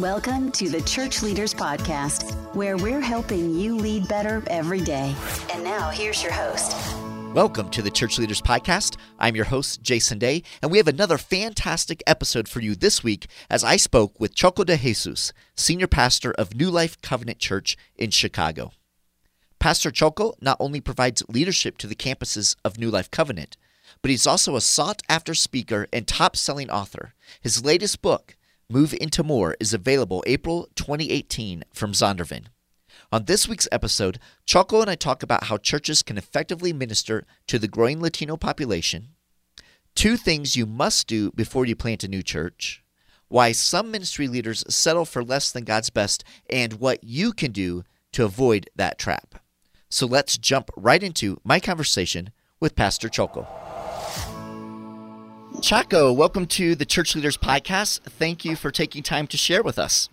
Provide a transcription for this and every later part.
Welcome to the Church Leaders Podcast, where we're helping you lead better every day. And now, here's your host. Welcome to the Church Leaders Podcast. I'm your host, Jason Day, and we have another fantastic episode for you this week as I spoke with Choco de Jesus, Senior Pastor of New Life Covenant Church in Chicago. Pastor Choco not only provides leadership to the campuses of New Life Covenant, but he's also a sought after speaker and top selling author. His latest book, Move Into More is available April 2018 from Zondervan. On this week's episode, Choco and I talk about how churches can effectively minister to the growing Latino population, two things you must do before you plant a new church, why some ministry leaders settle for less than God's best, and what you can do to avoid that trap. So let's jump right into my conversation with Pastor Choco. Choco, welcome to the Church Leaders Podcast. Thank you for taking time to share with us.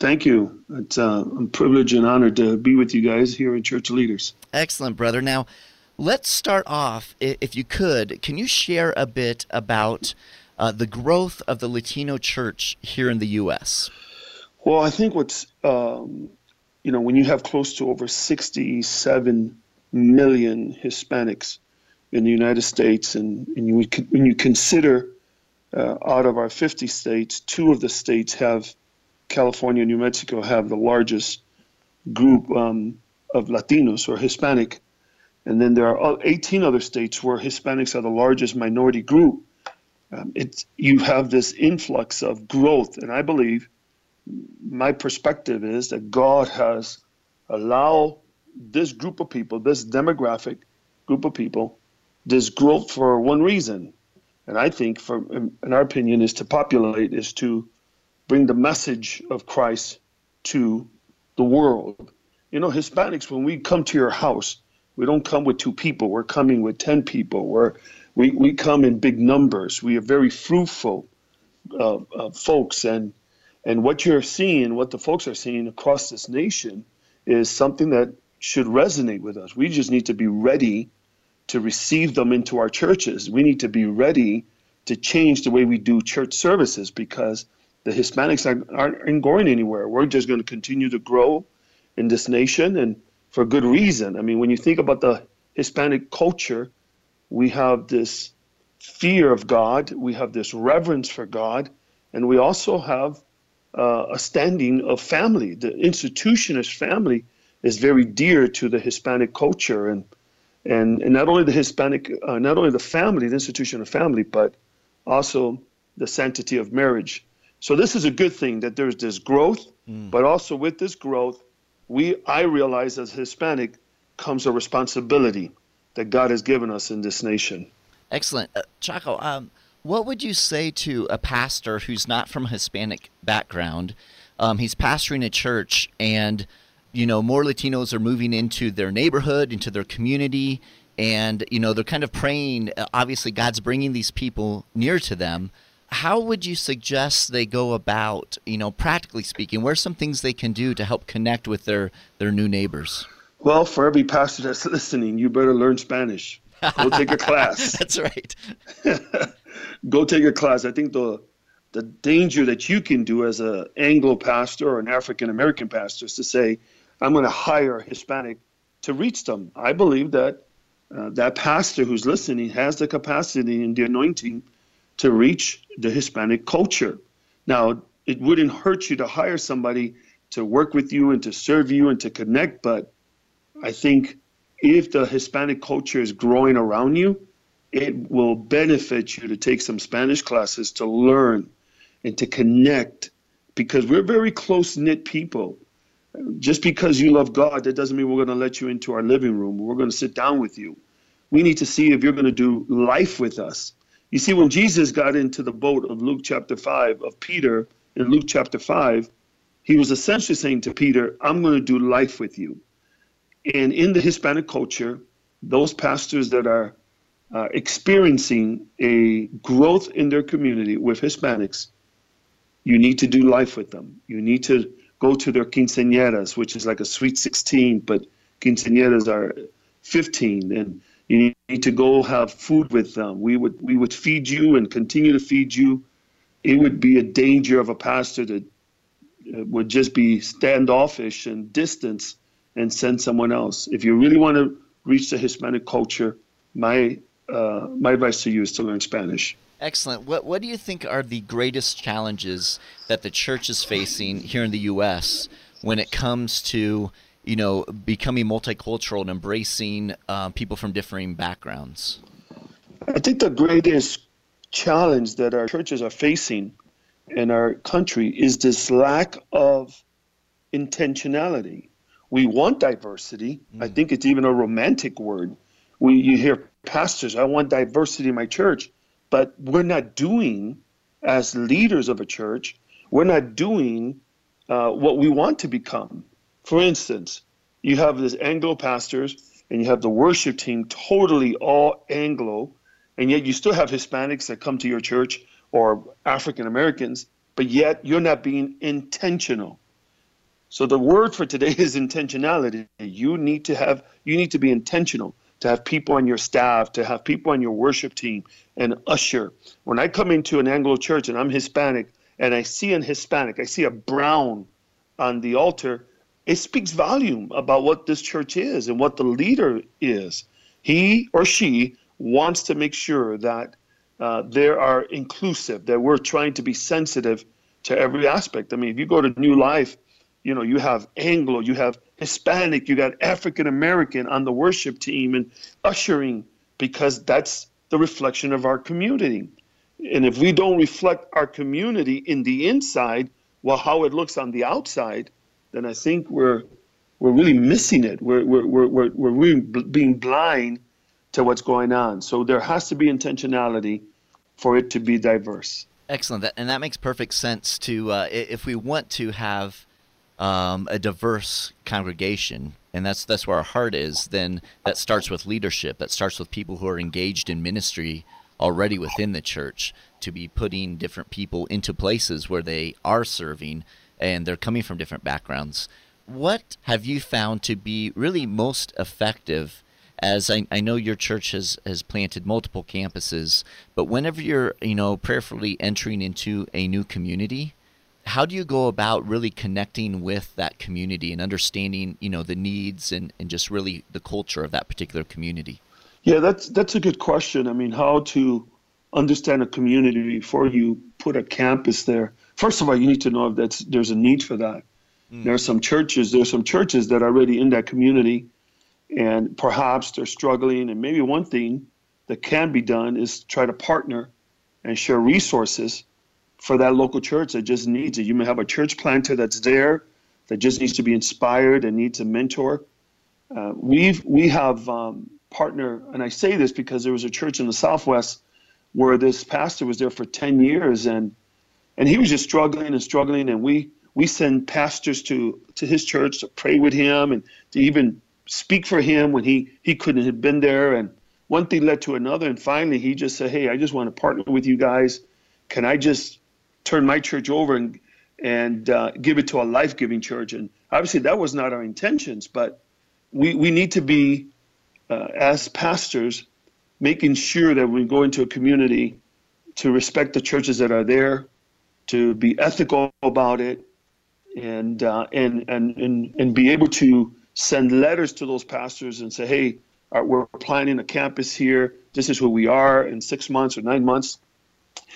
Thank you. It's uh, a privilege and honor to be with you guys here in Church Leaders. Excellent, brother. Now, let's start off, if you could, can you share a bit about uh, the growth of the Latino church here in the U.S.? Well, I think what's, um, you know, when you have close to over 67 million Hispanics in the United States, and, and you, when you consider uh, out of our 50 states, two of the states have California and New Mexico have the largest group um, of Latinos or Hispanic, and then there are 18 other states where Hispanics are the largest minority group. Um, it's you have this influx of growth, and I believe my perspective is that God has allowed this group of people, this demographic group of people, this growth for one reason, and I think, for in our opinion, is to populate, is to bring the message of Christ to the world. You know, Hispanics, when we come to your house, we don't come with two people. We're coming with ten people. We're, we we come in big numbers. We are very fruitful uh, uh, folks, and and what you're seeing, what the folks are seeing across this nation, is something that should resonate with us. We just need to be ready to receive them into our churches. We need to be ready to change the way we do church services because the Hispanics aren't, aren't going anywhere. We're just going to continue to grow in this nation and for good reason. I mean, when you think about the Hispanic culture, we have this fear of God, we have this reverence for God, and we also have uh, a standing of family. The institution as family is very dear to the Hispanic culture, and and, and not only the Hispanic, uh, not only the family, the institution of family, but also the sanctity of marriage. So this is a good thing that there's this growth, mm. but also with this growth, we I realize as Hispanic comes a responsibility that God has given us in this nation. Excellent, uh, Choco. Um, what would you say to a pastor who's not from a Hispanic background? Um, he's pastoring a church and you know, more Latinos are moving into their neighborhood, into their community, and you know, they're kind of praying. Uh, obviously, God's bringing these people near to them. How would you suggest they go about, you know, practically speaking? What are some things they can do to help connect with their their new neighbors? Well, for every pastor that's listening, you better learn Spanish. Go take a class. that's right. go take a class. I think the the danger that you can do as an Anglo pastor or an African American pastor is to say, I'm going to hire a Hispanic to reach them. I believe that uh, that pastor who's listening has the capacity and the anointing to reach the Hispanic culture. Now, it wouldn't hurt you to hire somebody to work with you and to serve you and to connect, but I think if the Hispanic culture is growing around you, it will benefit you to take some Spanish classes to learn and to connect because we're very close knit people just because you love God, that doesn't mean we're going to let you into our living room. We're going to sit down with you. We need to see if you're going to do life with us. You see, when Jesus got into the boat of Luke chapter 5, of Peter in Luke chapter 5, he was essentially saying to Peter, I'm going to do life with you. And in the Hispanic culture, those pastors that are uh, experiencing a growth in their community with Hispanics, you need to do life with them. You need to go to their quinceañeras, which is like a sweet 16, but quinceañeras are 15, and you need to go have food with them. We would we would feed you and continue to feed you. It would be a danger of a pastor to uh, would just be standoffish and distance and send someone else. If you really want to reach the Hispanic culture, my uh, my advice to you is to learn Spanish. Excellent. What what do you think are the greatest challenges that the church is facing here in the U.S. when it comes to you know becoming multicultural and embracing uh, people from differing backgrounds? I think the greatest challenge that our churches are facing in our country is this lack of intentionality. We want diversity. Mm. I think it's even a romantic word. We you hear pastors, I want diversity in my church, but we're not doing as leaders of a church, we're not doing uh, what we want to become. For instance, you have this Anglo pastors and you have the worship team totally all Anglo, and yet you still have Hispanics that come to your church or African Americans, but yet you're not being intentional. So the word for today is intentionality. You need to have you need to be intentional to have people on your staff, to have people on your worship team, and usher. When I come into an Anglo church and I'm Hispanic and I see an Hispanic, I see a brown on the altar, it speaks volume about what this church is and what the leader is. He or she wants to make sure that uh, they are inclusive, that we're trying to be sensitive to every aspect. I mean, if you go to New Life, you know, you have Anglo, you have Hispanic, you got African American on the worship team and ushering because that's the reflection of our community. And if we don't reflect our community in the inside, well, how it looks on the outside, then I think we're we're really missing it. We're we're we're we're, we're really being blind to what's going on. So there has to be intentionality for it to be diverse. Excellent, and that makes perfect sense. To uh, if we want to have um, a diverse congregation, and that's that's where our heart is, then that starts with leadership. That starts with people who are engaged in ministry already within the church to be putting different people into places where they are serving and they're coming from different backgrounds. What have you found to be really most effective as I, I know your church has, has planted multiple campuses, but whenever you're, you know, prayerfully entering into a new community, how do you go about really connecting with that community and understanding, you know, the needs and, and just really the culture of that particular community? Yeah, that's that's a good question. I mean, how to understand a community before you put a campus there. First of all, you need to know that there's a need for that. Mm. There are some churches. There are some churches that are already in that community and perhaps they're struggling. And maybe one thing that can be done is try to partner and share resources for that local church that just needs it. You may have a church planter that's there that just needs to be inspired and needs a mentor. Uh, we've we have um, partner, and I say this because there was a church in the Southwest where this pastor was there for 10 years and and he was just struggling and struggling and we we send pastors to to his church to pray with him and to even speak for him when he he couldn't have been there and one thing led to another and finally he just said hey i just want to partner with you guys can i just turn my church over and and uh, give it to a life-giving church and obviously that was not our intentions but we we need to be uh, as pastors making sure that we go into a community to respect the churches that are there to be ethical about it and uh, and, and and and be able to send letters to those pastors and say, hey, we're planning a campus here. This is who we are in six months or nine months.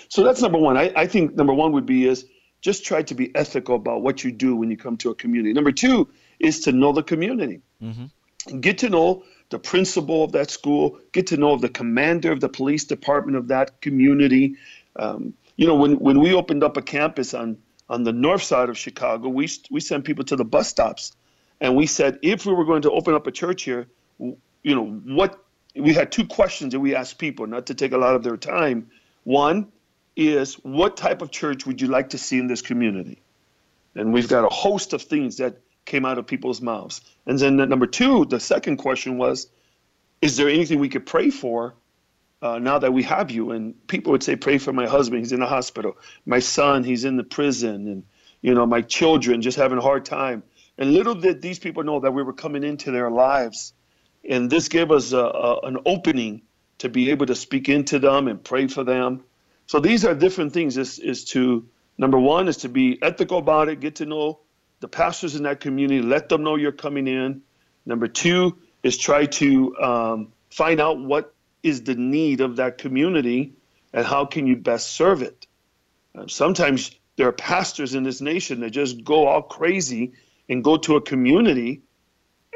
So that's number one. I, I think number one would be is just try to be ethical about what you do when you come to a community. Number two is to know the community. Mm-hmm. Get to know the principal of that school. Get to know the commander of the police department of that community. Um, you know, when, when we opened up a campus on on the north side of Chicago, we we sent people to the bus stops and we said if we were going to open up a church here, you know, what we had two questions that we asked people, not to take a lot of their time. One is what type of church would you like to see in this community? And we've got a host of things that came out of people's mouths. And then the, number two, the second question was, is there anything we could pray for uh, now that we have you? And people would say, pray for my husband, he's in the hospital. My son, he's in the prison. And, you know, my children just having a hard time. And little did these people know that we were coming into their lives. And this gave us a, a, an opening to be able to speak into them and pray for them. So these are different things is, is to Number one is to be ethical about it, get to know the pastors in that community, let them know you're coming in. Number two is try to um, find out what is the need of that community and how can you best serve it. Uh, sometimes there are pastors in this nation that just go all crazy and go to a community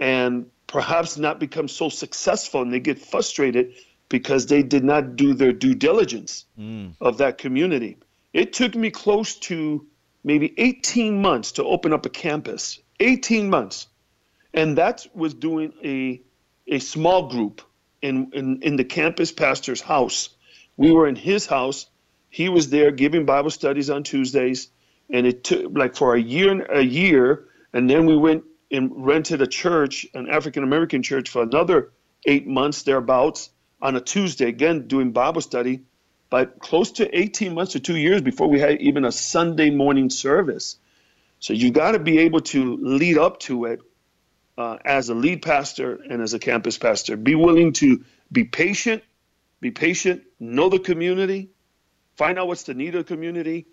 and perhaps not become so successful and they get frustrated because they did not do their due diligence mm. of that community. It took me close to maybe 18 months to open up a campus. 18 months. And that was doing a, a small group in, in, in the campus pastor's house. We were in his house. He was there giving Bible studies on Tuesdays. And it took like for a year, a year. And then we went and rented a church, an African American church, for another eight months thereabouts on a Tuesday, again doing Bible study. But close to 18 months or two years before we had even a Sunday morning service. So you got to be able to lead up to it uh, as a lead pastor and as a campus pastor. Be willing to be patient, be patient, know the community, find out what's the need of the community,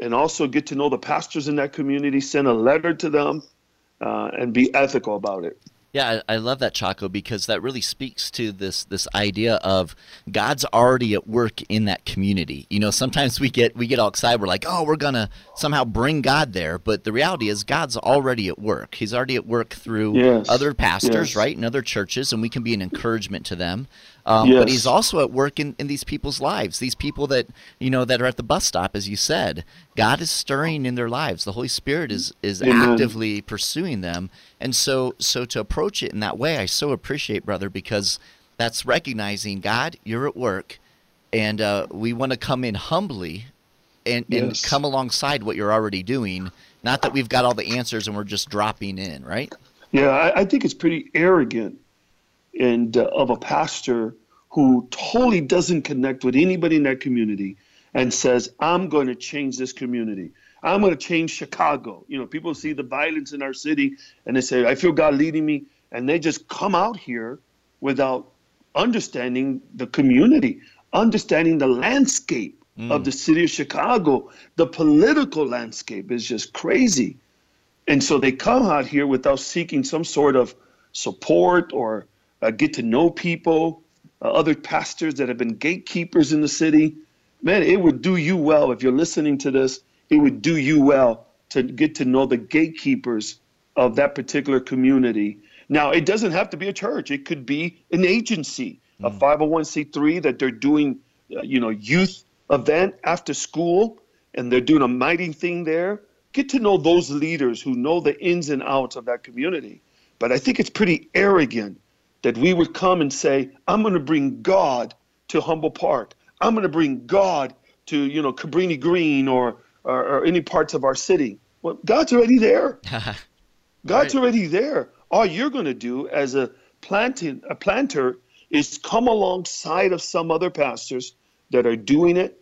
and also get to know the pastors in that community, send a letter to them, uh, and be ethical about it. Yeah, I, I, love that Choco because that really speaks to this this idea of God's already at work in that community. You know, sometimes we get we get all excited. We're like, oh, we're gonna somehow bring God there, but the reality is God's already at work. He's already at work through yes. other pastors, yes. right, and other churches, and we can be an encouragement to them. Um, yes. But he's also at work in, in these people's lives. These people that you know that are at the bus stop, as you said, God is stirring in their lives. The Holy Spirit is is Amen. actively pursuing them, and so so to approach it in that way, I so appreciate, brother, because that's recognizing God, you're at work, and uh, we want to come in humbly and, yes. and come alongside what you're already doing. Not that we've got all the answers and we're just dropping in, right? Yeah, I, I think it's pretty arrogant and uh, of a pastor who totally doesn't connect with anybody in that community and says, "I'm going to change this community. I'm going to change Chicago." You know, people see the violence in our city and they say, "I feel God leading me," and they just come out here without understanding the community, understanding the landscape mm. of the city of Chicago. The political landscape is just crazy. And so they come out here without seeking some sort of support or uh, get to know people, uh, other pastors that have been gatekeepers in the city. Man, it would do you well if you're listening to this. It would do you well to get to know the gatekeepers of that particular community. Now, it doesn't have to be a church. It could be an agency, mm. a 501c3 that they're doing, uh, you know, youth event after school, and they're doing a mighty thing there. Get to know those leaders who know the ins and outs of that community. But I think it's pretty arrogant that we would come and say, I'm going to bring God to Humboldt Park. I'm going to bring God to, you know, Cabrini Green or, or, or any parts of our city. Well, God's already there. God's right. already there. All you're going to do as a planting a planter is come alongside of some other pastors that are doing it,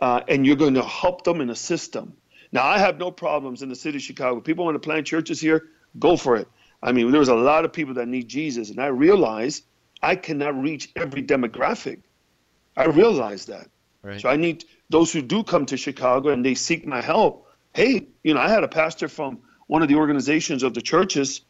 uh, and you're going to help them and assist them. Now, I have no problems in the city of Chicago. People want to plant churches here, go for it. I mean, there's a lot of people that need Jesus, and I realize I cannot reach every demographic. I realize that. Right. So I need those who do come to Chicago and they seek my help. Hey, you know, I had a pastor from one of the organizations of the churches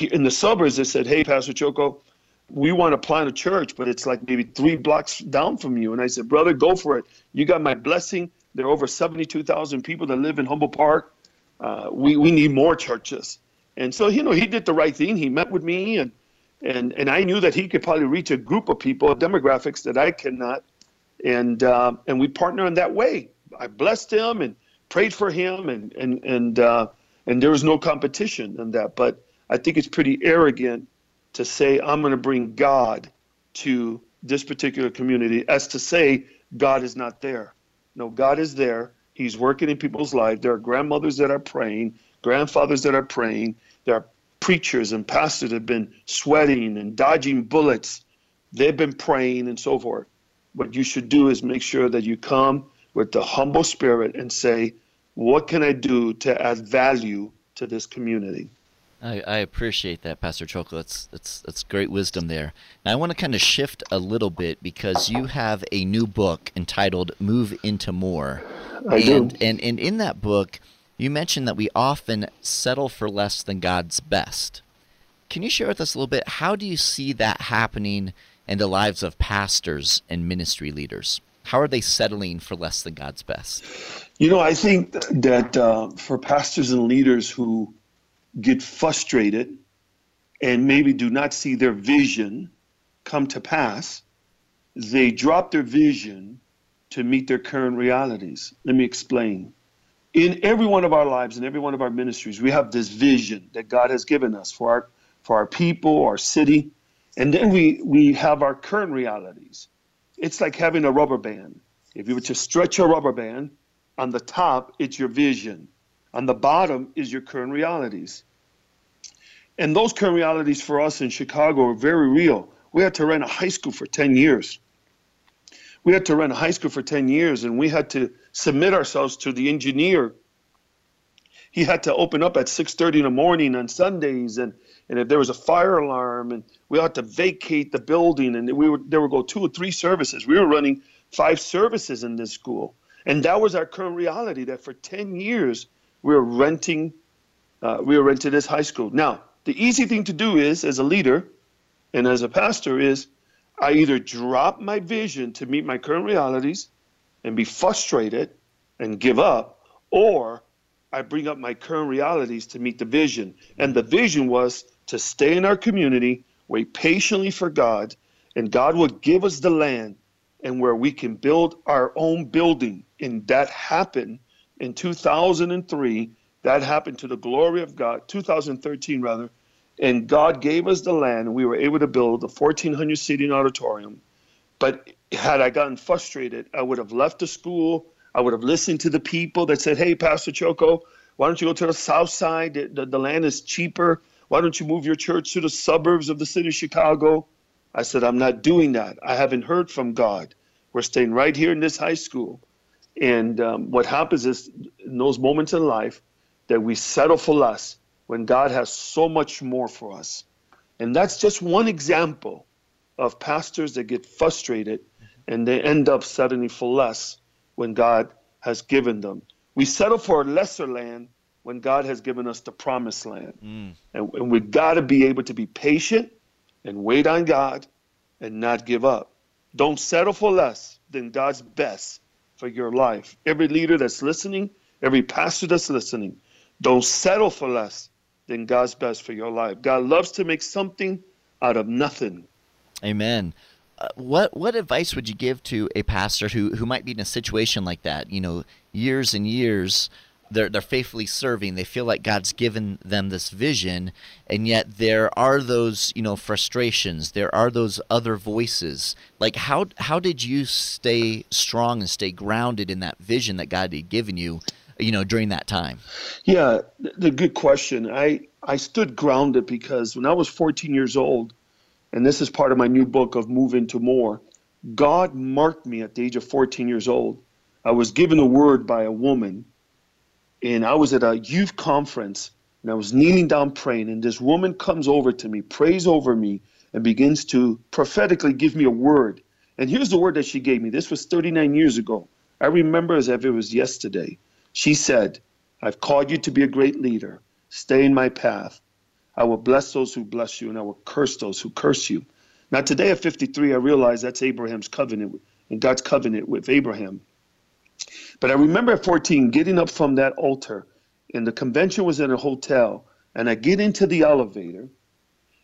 in the suburbs that said, "Hey, Pastor Choco, we want to plant a church, but it's like maybe three blocks down from you." And I said, "Brother, go for it. You got my blessing. There are over seventy-two thousand people that live in Humboldt Park. Uh, we we need more churches." And so, you know, he did the right thing. He met with me, and and and I knew that he could probably reach a group of people, demographics that I cannot, and uh, and we partner in that way. I blessed him and prayed for him, and and and uh, and there was no competition in that. But I think it's pretty arrogant to say I'm going to bring God to this particular community, as to say God is not there. No, God is there. He's working in people's lives. There are grandmothers that are praying, grandfathers that are praying, there are preachers and pastors that have been sweating and dodging bullets. They've been praying and so forth. What you should do is make sure that you come with the humble spirit and say, What can I do to add value to this community? I, I appreciate that, Pastor Choco. That's that's that's great wisdom there. Now I want to kind of shift a little bit because you have a new book entitled "Move into More," I and do. and and in that book, you mentioned that we often settle for less than God's best. Can you share with us a little bit? How do you see that happening in the lives of pastors and ministry leaders? How are they settling for less than God's best? You know, I think that uh, for pastors and leaders who get frustrated and maybe do not see their vision come to pass, they drop their vision to meet their current realities. Let me explain. In every one of our lives, in every one of our ministries, we have this vision that God has given us for our for our people, our city, and then we we have our current realities. It's like having a rubber band. If you were to stretch a rubber band, on the top it's your vision. On the bottom is your current realities. And those current realities for us in Chicago are very real. We had to rent a high school for 10 years. We had to rent a high school for 10 years, and we had to submit ourselves to the engineer. He had to open up at 6:30 in the morning on Sundays, and, and if there was a fire alarm, and we had to vacate the building, and we would there would go two or three services. We were running five services in this school, and that was our current reality. That for 10 years we were renting, uh, we were renting this high school. Now, the easy thing to do is, as a leader, and as a pastor, is I either drop my vision to meet my current realities and be frustrated and give up, or I bring up my current realities to meet the vision. And the vision was to stay in our community, wait patiently for God, and God would give us the land and where we can build our own building. And that happened in 2003. That happened to the glory of God, 2013 rather. And God gave us the land, we were able to build a 1,400 seating auditorium. But had I gotten frustrated, I would have left the school. I would have listened to the people that said, Hey, Pastor Choco, why don't you go to the south side? The, the, the land is cheaper. Why don't you move your church to the suburbs of the city of Chicago? I said, I'm not doing that. I haven't heard from God. We're staying right here in this high school. And um, what happens is, in those moments in life, that we settle for less when God has so much more for us. And that's just one example of pastors that get frustrated and they end up settling for less when God has given them. We settle for a lesser land when God has given us the promised land. Mm. And, and we've got to be able to be patient and wait on God and not give up. Don't settle for less than God's best for your life. Every leader that's listening, every pastor that's listening, don't settle for less than God's best for your life. God loves to make something out of nothing. Amen. Uh, what what advice would you give to a pastor who, who might be in a situation like that? You know, years and years they're they're faithfully serving. They feel like God's given them this vision, and yet there are those you know frustrations. There are those other voices. Like how how did you stay strong and stay grounded in that vision that God had given you? You know, during that time. Yeah, the good question. I I stood grounded because when I was 14 years old, and this is part of my new book of Move into More, God marked me at the age of 14 years old. I was given a word by a woman, and I was at a youth conference, and I was kneeling down praying, and this woman comes over to me, prays over me, and begins to prophetically give me a word. And here's the word that she gave me. This was 39 years ago. I remember as if it was yesterday. She said, I've called you to be a great leader. Stay in my path. I will bless those who bless you, and I will curse those who curse you. Now, today at 53, I realize that's Abraham's covenant and God's covenant with Abraham. But I remember at 14 getting up from that altar, and the convention was in a hotel, and I get into the elevator.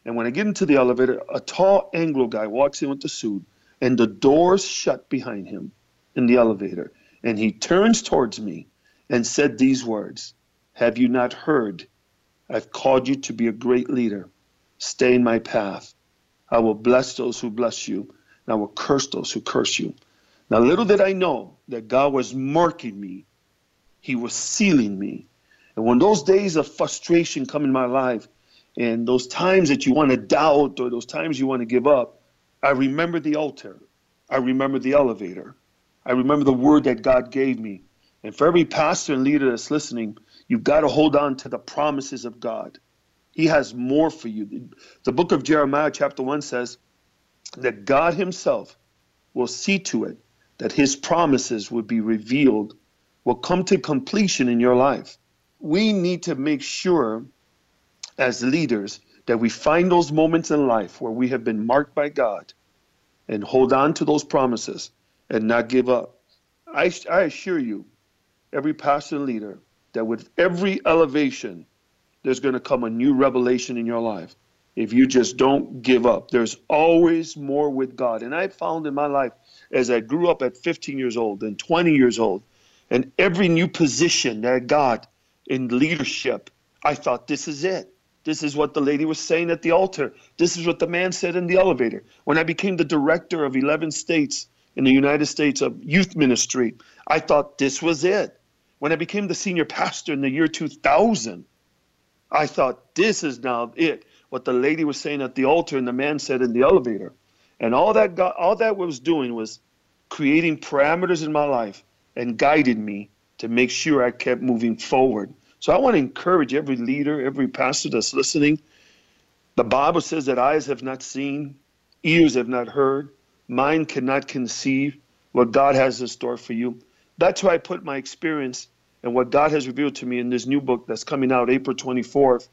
And when I get into the elevator, a tall Anglo guy walks in with the suit, and the doors shut behind him in the elevator. And he turns towards me and said these words Have you not heard? I've called you to be a great leader. Stay in my path. I will bless those who bless you, and I will curse those who curse you. Now, little did I know that God was marking me, He was sealing me. And when those days of frustration come in my life, and those times that you want to doubt or those times you want to give up, I remember the altar. I remember the elevator. I remember the word that God gave me. And for every pastor and leader that's listening, you've got to hold on to the promises of God. He has more for you. The book of Jeremiah, chapter 1 says that God Himself will see to it that His promises would be revealed, will come to completion in your life. We need to make sure, as leaders, that we find those moments in life where we have been marked by God and hold on to those promises and not give up. I, I assure you, every pastor and leader, that with every elevation, there's going to come a new revelation in your life if you just don't give up. There's always more with God. And I found in my life as I grew up at 15 years old and 20 years old, and every new position that I got in leadership, I thought, this is it. This is what the lady was saying at the altar. This is what the man said in the elevator. When I became the director of 11 states in the United States of youth ministry, I thought this was it. When I became the senior pastor in the year 2000, I thought this is now it. What the lady was saying at the altar and the man said in the elevator. And all that got, all that was doing was creating parameters in my life and guided me to make sure I kept moving forward. So I want to encourage every leader, every pastor that's listening. The Bible says that eyes have not seen, ears have not heard, mind cannot conceive what God has in store for you. That's why I put my experience and what God has revealed to me in this new book that's coming out April 24th.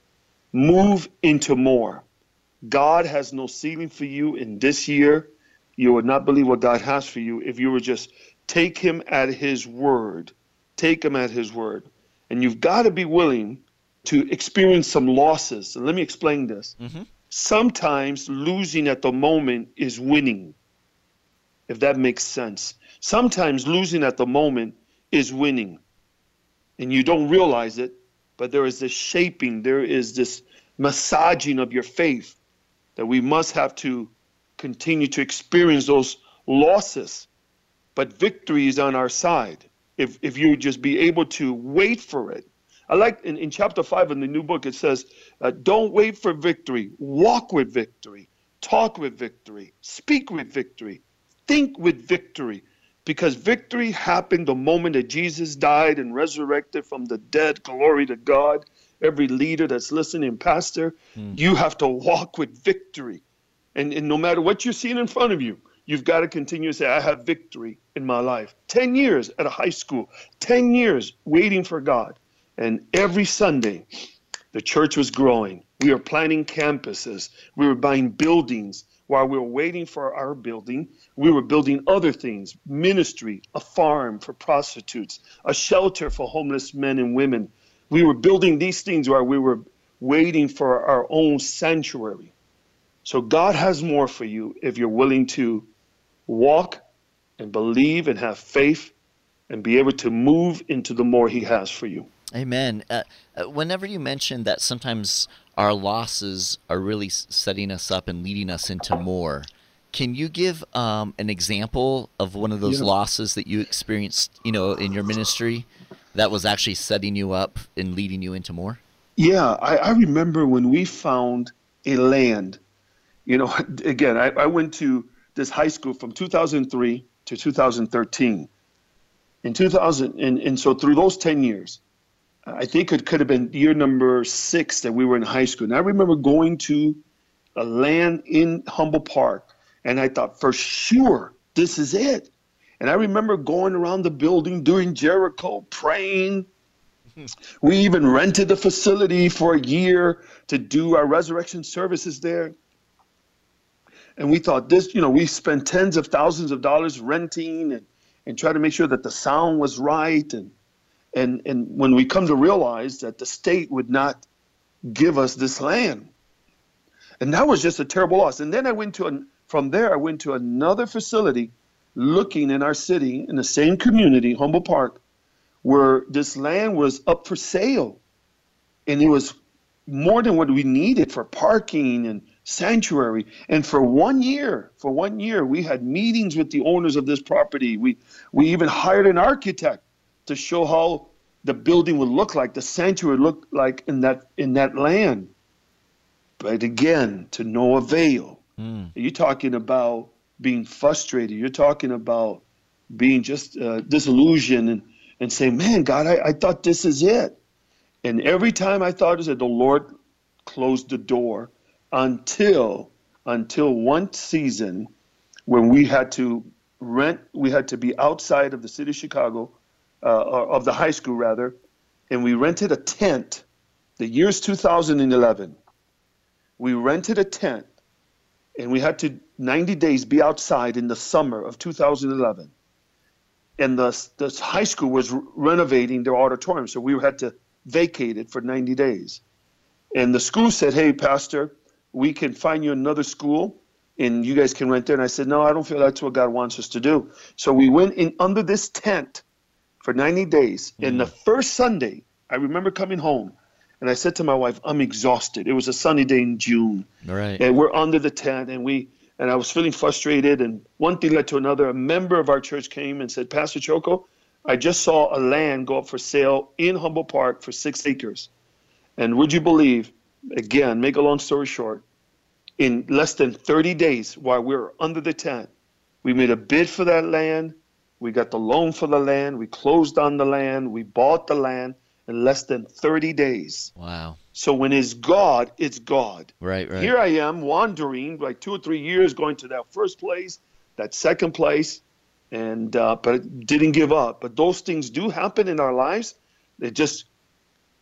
Move into more. God has no ceiling for you in this year. You would not believe what God has for you if you were just take him at his word. Take him at his word. And you've got to be willing to experience some losses. And let me explain this. Mm-hmm. Sometimes losing at the moment is winning, if that makes sense. Sometimes losing at the moment is winning. And you don't realize it, but there is this shaping, there is this massaging of your faith that we must have to continue to experience those losses. But victory is on our side if, if you just be able to wait for it. I like in, in chapter 5 in the new book, it says, uh, Don't wait for victory, walk with victory, talk with victory, speak with victory, think with victory. Because victory happened the moment that Jesus died and resurrected from the dead. Glory to God. Every leader that's listening, Pastor, mm. you have to walk with victory. And, and no matter what you're seeing in front of you, You've got to continue to say, I have victory in my life. 10 years at a high school, 10 years waiting for God. And every Sunday, the church was growing. We were planning campuses. We were buying buildings. While we were waiting for our building, we were building other things ministry, a farm for prostitutes, a shelter for homeless men and women. We were building these things while we were waiting for our own sanctuary. So God has more for you if you're willing to walk and believe and have faith and be able to move into the more He has for you. Amen. Uh, uh whenever you mention that sometimes our losses are really setting us up and leading us into more, can you give um, an example of one of those yeah. losses that you experienced, you know, in your ministry that was actually setting you up and leading you into more? Yeah, I, I remember when we found a land. You know, again, I, I went to this high school from 2003 to 2013. In 2000, and, and so through those 10 years, I think it could have been year number six that we were in high school. And I remember going to a land in Humboldt Park, and I thought, for sure, this is it. And I remember going around the building doing Jericho, praying. We even rented the facility for a year to do our resurrection services there and we thought this, you know, we spent tens of thousands of dollars renting and, and try to make sure that the sound was right. And, and, and when we come to realize that the state would not give us this land. And that was just a terrible loss. And then I went to, an, from there, I went to another facility looking in our city, in the same community, Humboldt Park, where this land was up for sale. And it was more than what we needed for parking and sanctuary. And for one year, for one year, we had meetings with the owners of this property. We we even hired an architect to show how the building would look like, the sanctuary would look like in that in that land. But again, to no avail. Mm. You're talking about being frustrated. You're talking about being just uh, disillusioned and, and saying, man, God, I, I thought this is it. And every time I thought it was it, the Lord closed the door until until one season when we had to rent, we had to be outside of the city of Chicago, uh, of the high school rather, and we rented a tent. The year's 2011. We rented a tent, and we had to 90 days be outside in the summer of 2011. And the, the high school was renovating their auditorium, so we had to vacate it for 90 days. And the school said, "Hey, pastor, we can find you another school." and you guys can rent there. And I said, no, I don't feel that's what God wants us to do. So we went in under this tent for 90 days. Mm. And the first Sunday, I remember coming home and I said to my wife, I'm exhausted. It was a sunny day in June. Right. And we're under the tent and we, and I was feeling frustrated. And one thing led to another. A member of our church came and said, Pastor Choco, I just saw a land go up for sale in Humboldt Park for six acres. And would you believe, again, make a long story short, in less than 30 days while we were under the tent. We made a bid for that land. We got the loan for the land. We closed on the land. We bought the land in less than 30 days. Wow. So when it's God, it's God. Right, right. Here I am wandering like two or three years going to that first place, that second place, and uh, but didn't give up. But those things do happen in our lives. They just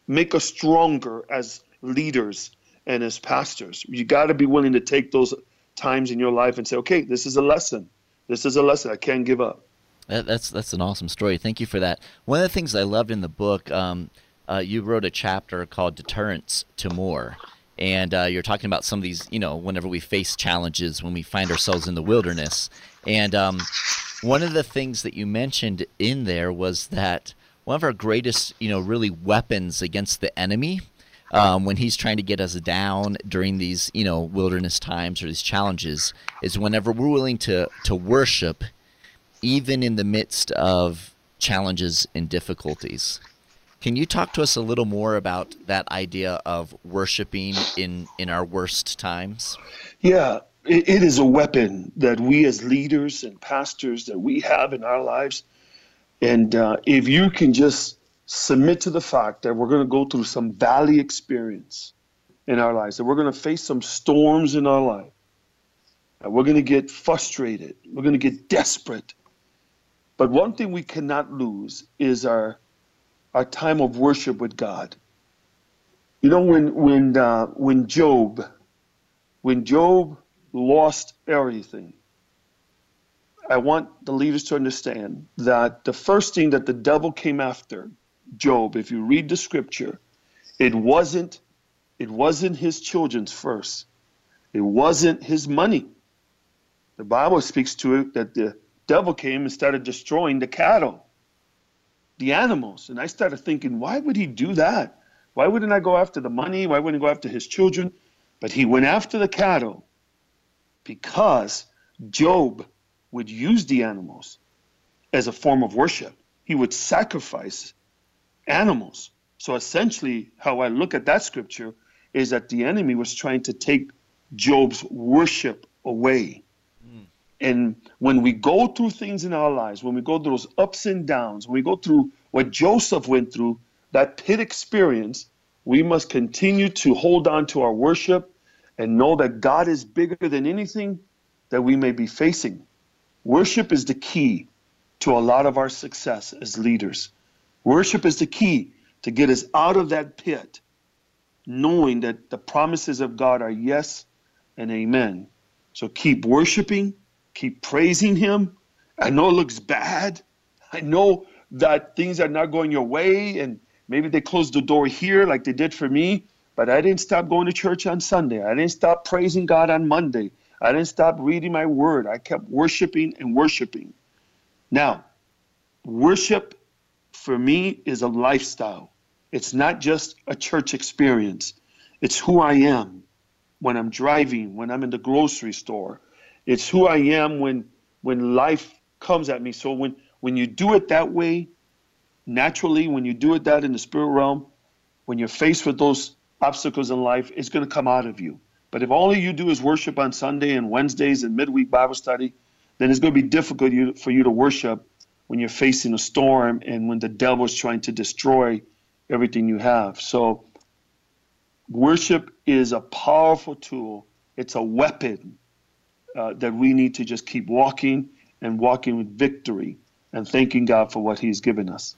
make us stronger as leaders and as pastors. You got to be willing to take those times in your life and say, okay, this is a lesson. This is a lesson. I can't give up. That, that's that's an awesome story. Thank you for that. One of the things I loved in the book, um, uh, you wrote a chapter called "Deterrence to More," and uh, you're talking about some of these. You know, whenever we face challenges, when we find ourselves in the wilderness, and um, one of the things that you mentioned in there was that one of our greatest, you know, really weapons against the enemy um, when he's trying to get us down during these you know wilderness times or these challenges is whenever we're willing to to worship even in the midst of challenges and difficulties can you talk to us a little more about that idea of worshiping in in our worst times yeah it, it is a weapon that we as leaders and pastors that we have in our lives and uh, if you can just submit to the fact that we're going to go through some valley experience in our lives, that we're going to face some storms in our life, that we're going to get frustrated, we're going to get desperate. But one thing we cannot lose is our our time of worship with God. You know, when when uh, when Job, when Job lost everything, I want the leaders to understand that the first thing that the devil came after Job, if you read the scripture, it wasn't it wasn't his children's first. It wasn't his money. The Bible speaks to it that the devil came and started destroying the cattle, the animals. And I started thinking, why would he do that? Why wouldn't I go after the money? Why wouldn't I go after his children? But he went after the cattle because Job would use the animals as a form of worship. He would sacrifice animals. So essentially, how I look at that scripture is that the enemy was trying to take Job's worship away. And when we go through things in our lives, when we go through those ups and downs, when we go through what Joseph went through, that pit experience, we must continue to hold on to our worship and know that God is bigger than anything that we may be facing. Worship is the key to a lot of our success as leaders. Worship is the key to get us out of that pit, knowing that the promises of God are yes and amen. So keep worshiping, keep praising Him. I know it looks bad. I know that things are not going your way, and maybe they closed the door here like they did for me, but I didn't stop going to church on Sunday. I didn't stop praising God on Monday. I didn't stop reading my word. I kept worshiping and worshiping. Now, worship for me is a lifestyle. It's not just a church experience. It's who I am when I'm driving, when I'm in the grocery store. It's who I am when when life comes at me. So when when you do it that way, naturally, when you do it that in the spirit realm, when you're faced with those obstacles in life, it's going to come out of you. But if all you do is worship on Sunday and Wednesdays and midweek Bible study, then it's going to be difficult for you to worship when you're facing a storm and when the devil's trying to destroy everything you have. So Worship is a powerful tool, it's a weapon uh, that we need to just keep walking and walking with victory and thanking God for what He's given us.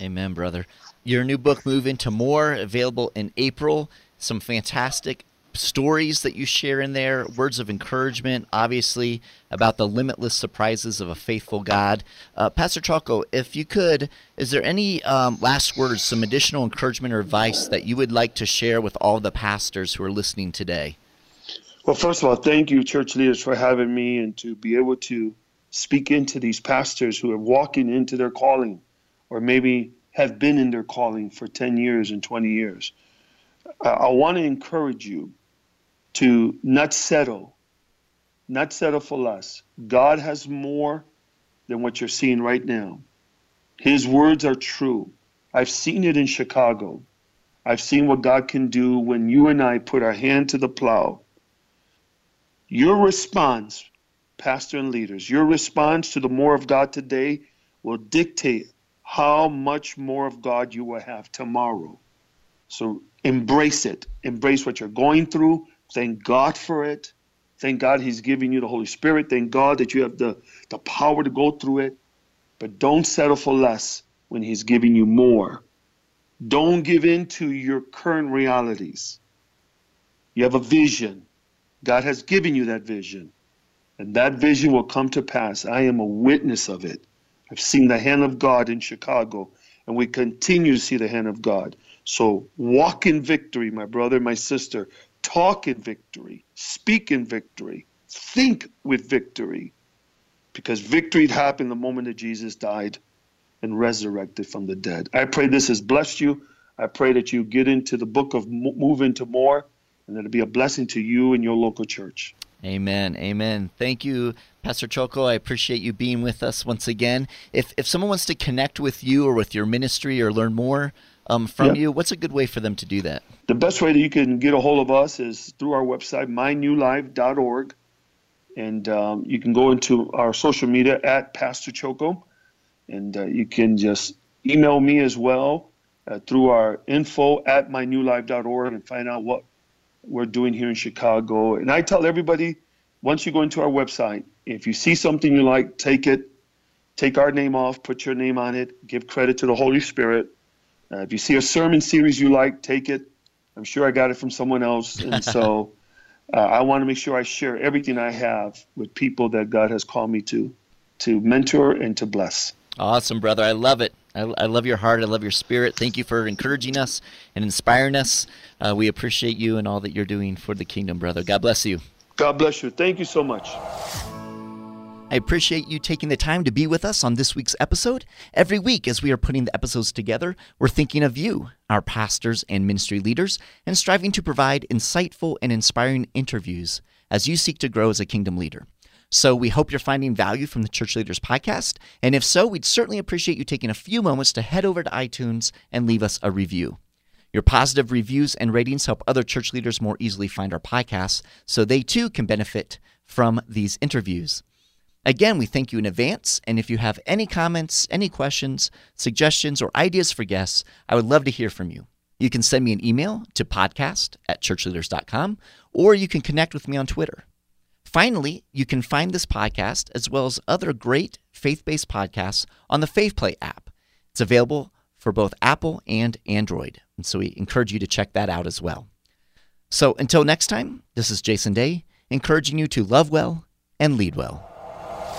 Amen, brother. Your new book, Move Into More, available in April. Some fantastic stories that you share in there, words of encouragement, obviously, about the limitless surprises of a faithful God. Uh, Pastor Choco, if you could, is there any um, last words, some additional encouragement or advice that you would like to share with all the pastors who are listening today? Well, first of all, thank you, church leaders, for having me and to be able to speak into these pastors who are walking into their calling or maybe have been in their calling for 10 years and 20 years. I, I want to encourage you to not settle, not settle for less. God has more than what you're seeing right now. His words are true. I've seen it in Chicago. I've seen what God can do when you and I put our hand to the plow. Your response, pastor and leaders, your response to the more of God today will dictate how much more of God you will have tomorrow. So embrace it. Embrace what you're going through. Thank God for it. Thank God He's giving you the Holy Spirit. Thank God that you have the, the power to go through it. But don't settle for less when He's giving you more. Don't give in to your current realities. You have a vision. God has given you that vision. And that vision will come to pass. I am a witness of it. I've seen the hand of God in Chicago, and we continue to see the hand of God. So walk in victory, my brother, my sister talk in victory, speak in victory, think with victory, because victory happened the moment that Jesus died and resurrected from the dead. I pray this has blessed you. I pray that you get into the book of Move Into More and it'll be a blessing to you and your local church. Amen. Amen. Thank you, Pastor Choco. I appreciate you being with us once again. If if someone wants to connect with you or with your ministry or learn more, um, from yep. you, what's a good way for them to do that? The best way that you can get a hold of us is through our website, mynewlife.org. And um, you can go into our social media at Pastor Choco. And uh, you can just email me as well uh, through our info at mynewlife.org and find out what we're doing here in Chicago. And I tell everybody once you go into our website, if you see something you like, take it, take our name off, put your name on it, give credit to the Holy Spirit uh, if you see a sermon series you like, take it. I'm sure I got it from someone else. And so uh, I want to make sure I share everything I have with people that God has called me to, to mentor and to bless. Awesome, brother. I love it. I, I love your heart. I love your spirit. Thank you for encouraging us and inspiring us. Uh, we appreciate you and all that you're doing for the kingdom, brother. God bless you. God bless you. Thank you so much. I appreciate you taking the time to be with us on this week's episode. Every week, as we are putting the episodes together, we're thinking of you, our pastors and ministry leaders, and striving to provide insightful and inspiring interviews as you seek to grow as a kingdom leader. So we hope you're finding value from the Church Leaders Podcast. And if so, we'd certainly appreciate you taking a few moments to head over to iTunes and leave us a review. Your positive reviews and ratings help other church leaders more easily find our podcasts so they too can benefit from these interviews. Again, we thank you in advance. And if you have any comments, any questions, suggestions, or ideas for guests, I would love to hear from you. You can send me an email to podcast at churchleaders.com, or you can connect with me on Twitter. Finally, you can find this podcast as well as other great faith based podcasts on the FaithPlay app. It's available for both Apple and Android. And so we encourage you to check that out as well. So until next time, this is Jason Daye, encouraging you to love well and lead well.